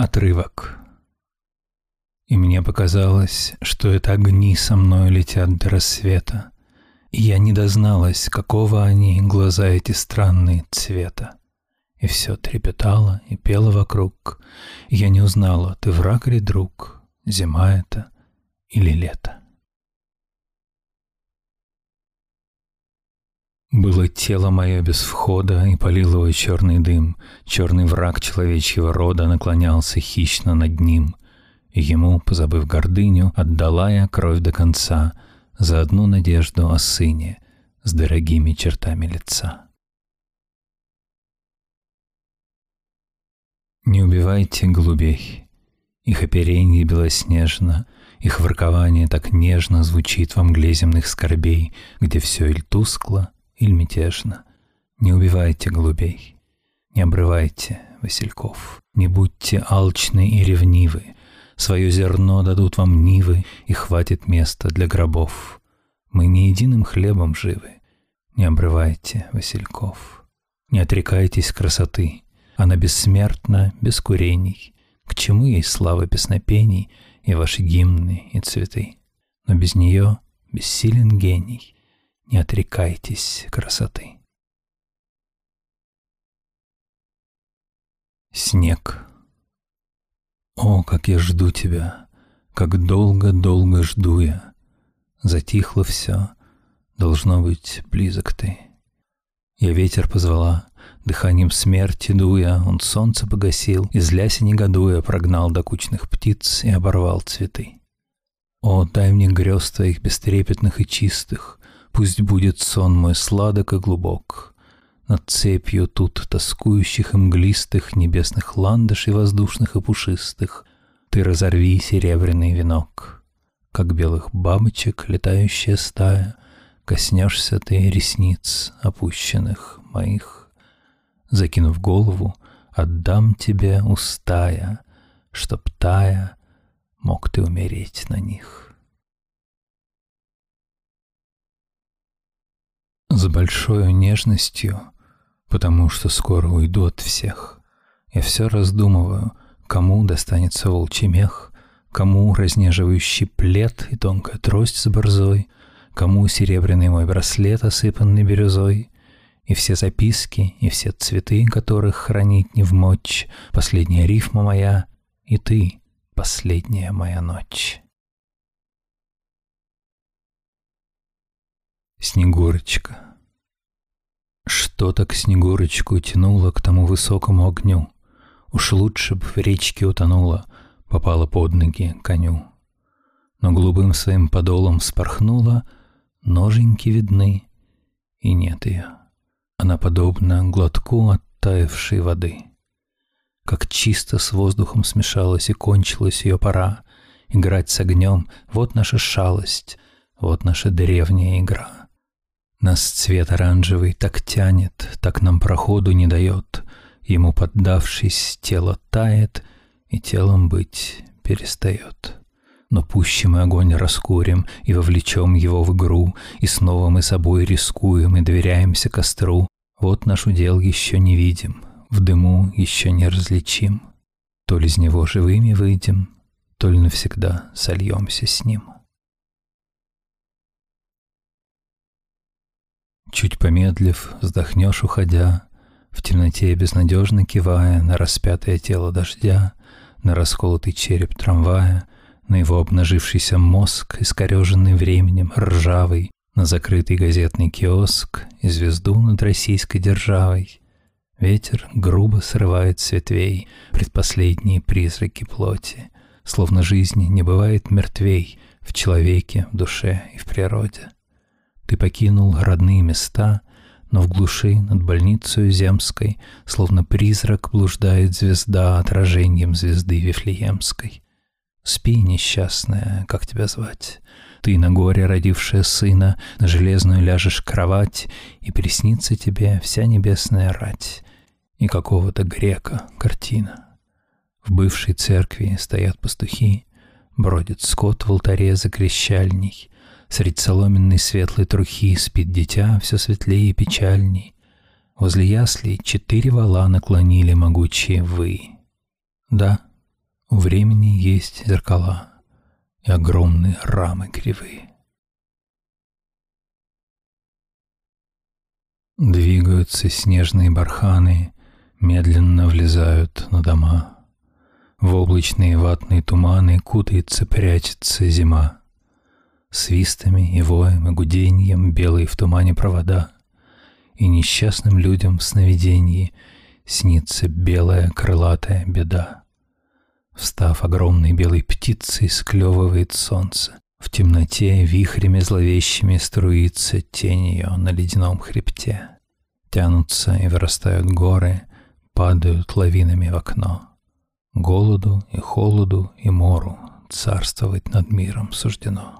Отрывок. И мне показалось, что это огни со мной летят до рассвета, и я не дозналась, какого они, глаза эти странные цвета. И все трепетало и пело вокруг, и я не узнала, ты враг или друг, зима это или лето. Было тело мое без входа, и полил его черный дым. Черный враг человечьего рода наклонялся хищно над ним. И ему, позабыв гордыню, отдала я кровь до конца за одну надежду о сыне с дорогими чертами лица. Не убивайте голубей, их оперенье белоснежно, их воркование так нежно звучит во мгле земных скорбей, где все иль тускло, или мятежно. Не убивайте голубей, не обрывайте васильков, не будьте алчны и ревнивы, свое зерно дадут вам нивы, и хватит места для гробов. Мы не единым хлебом живы, не обрывайте васильков. Не отрекайтесь красоты, она бессмертна, без курений. К чему ей слава песнопений и ваши гимны и цветы? Но без нее бессилен гений — не отрекайтесь красоты. Снег. О, как я жду тебя, как долго-долго жду я. Затихло все, должно быть, близок ты. Я ветер позвала, дыханием смерти дуя, Он солнце погасил, и злясь негодуя, Прогнал докучных птиц и оборвал цветы. О, дай мне грез твоих бестрепетных и чистых, Пусть будет сон мой сладок и глубок. Над цепью тут тоскующих и мглистых Небесных ландышей воздушных и пушистых Ты разорви серебряный венок. Как белых бабочек летающая стая, Коснешься ты ресниц опущенных моих. Закинув голову, отдам тебе устая, Чтоб тая мог ты умереть на них. С большой нежностью, потому что скоро уйду от всех. Я все раздумываю, кому достанется волчий мех, кому разнеживающий плед и тонкая трость с борзой, кому серебряный мой браслет, осыпанный бирюзой, и все записки, и все цветы, которых хранить не в мочь, последняя рифма моя, и ты, последняя моя ночь. Снегурочка. Что так Снегурочку тянуло к тому высокому огню? Уж лучше б в речке утонула, попала под ноги коню. Но голубым своим подолом спорхнула, ноженьки видны, и нет ее. Она подобна глотку оттаившей воды. Как чисто с воздухом смешалась и кончилась ее пора. Играть с огнем — вот наша шалость, вот наша древняя игра. Нас цвет оранжевый так тянет, так нам проходу не дает. Ему поддавшись, тело тает, и телом быть перестает. Но пуще мы огонь раскурим и вовлечем его в игру, и снова мы собой рискуем и доверяемся костру. Вот наш удел еще не видим, в дыму еще не различим. То ли из него живыми выйдем, то ли навсегда сольемся с ним. Чуть помедлив, вздохнешь, уходя, В темноте безнадежно кивая На распятое тело дождя, На расколотый череп трамвая, На его обнажившийся мозг, Искореженный временем, ржавый, На закрытый газетный киоск И звезду над российской державой. Ветер грубо срывает с ветвей Предпоследние призраки плоти, Словно жизни не бывает мертвей В человеке, в душе и в природе. Ты покинул родные места, но в глуши над больницей земской Словно призрак блуждает звезда отражением звезды Вифлеемской. Спи, несчастная, как тебя звать? Ты на горе родившая сына, На железную ляжешь кровать, И приснится тебе вся небесная рать И какого-то грека картина. В бывшей церкви стоят пастухи, Бродит скот в алтаре за крещальней, Средь соломенной светлой трухи Спит дитя все светлее и печальней. Возле яслей четыре вала наклонили могучие вы. Да, У времени есть зеркала и огромные рамы кривые. Двигаются снежные барханы, медленно влезают на дома. В облачные ватные туманы кутается, прячется зима. Свистами и воем и гуденьем белые в тумане провода, И несчастным людям в сновидении снится белая крылатая беда. Встав огромной белой птицей, склевывает солнце. В темноте вихрями зловещими струится тень ее на ледяном хребте. Тянутся и вырастают горы, падают лавинами в окно. Голоду и холоду и мору царствовать над миром суждено.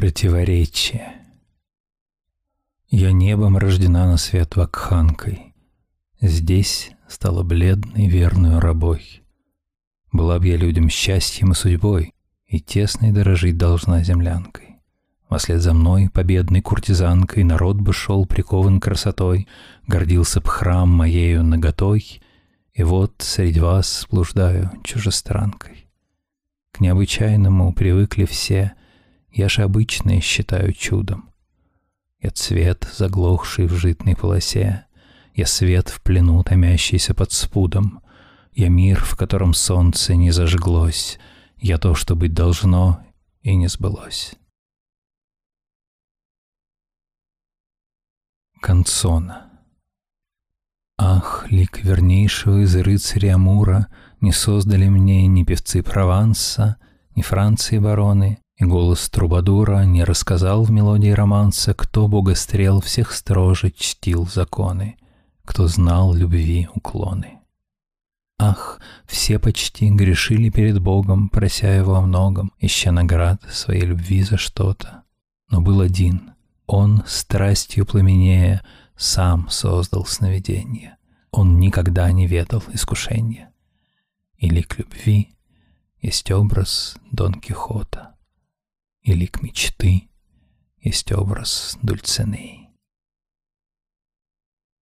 Противоречие Я небом рождена на свет вакханкой, Здесь стала бледной верную рабой. Была б я людям счастьем и судьбой, И тесной дорожить должна землянкой. Вслед за мной, победной куртизанкой, народ бы шел прикован красотой, гордился б храм моею наготой, и вот среди вас блуждаю чужестранкой. К необычайному привыкли все, я же обычное считаю чудом. Я цвет, заглохший в житной полосе, я свет в плену, томящийся под спудом, я мир, в котором солнце не зажглось, я то, что быть должно, и не сбылось. Концона. Ах, лик вернейшего из рыцаря Амура Не создали мне ни певцы Прованса, Ни Франции бароны, и голос Трубадура Не рассказал в мелодии романса, Кто богострел всех строже чтил законы, Кто знал любви уклоны. Ах, все почти грешили перед Богом, Прося его о многом, Ища наград своей любви за что-то. Но был один, он, страстью пламенея, сам создал сновидение. Он никогда не ведал искушения. Или к любви есть образ Дон Кихота, или к мечты есть образ Дульцинеи.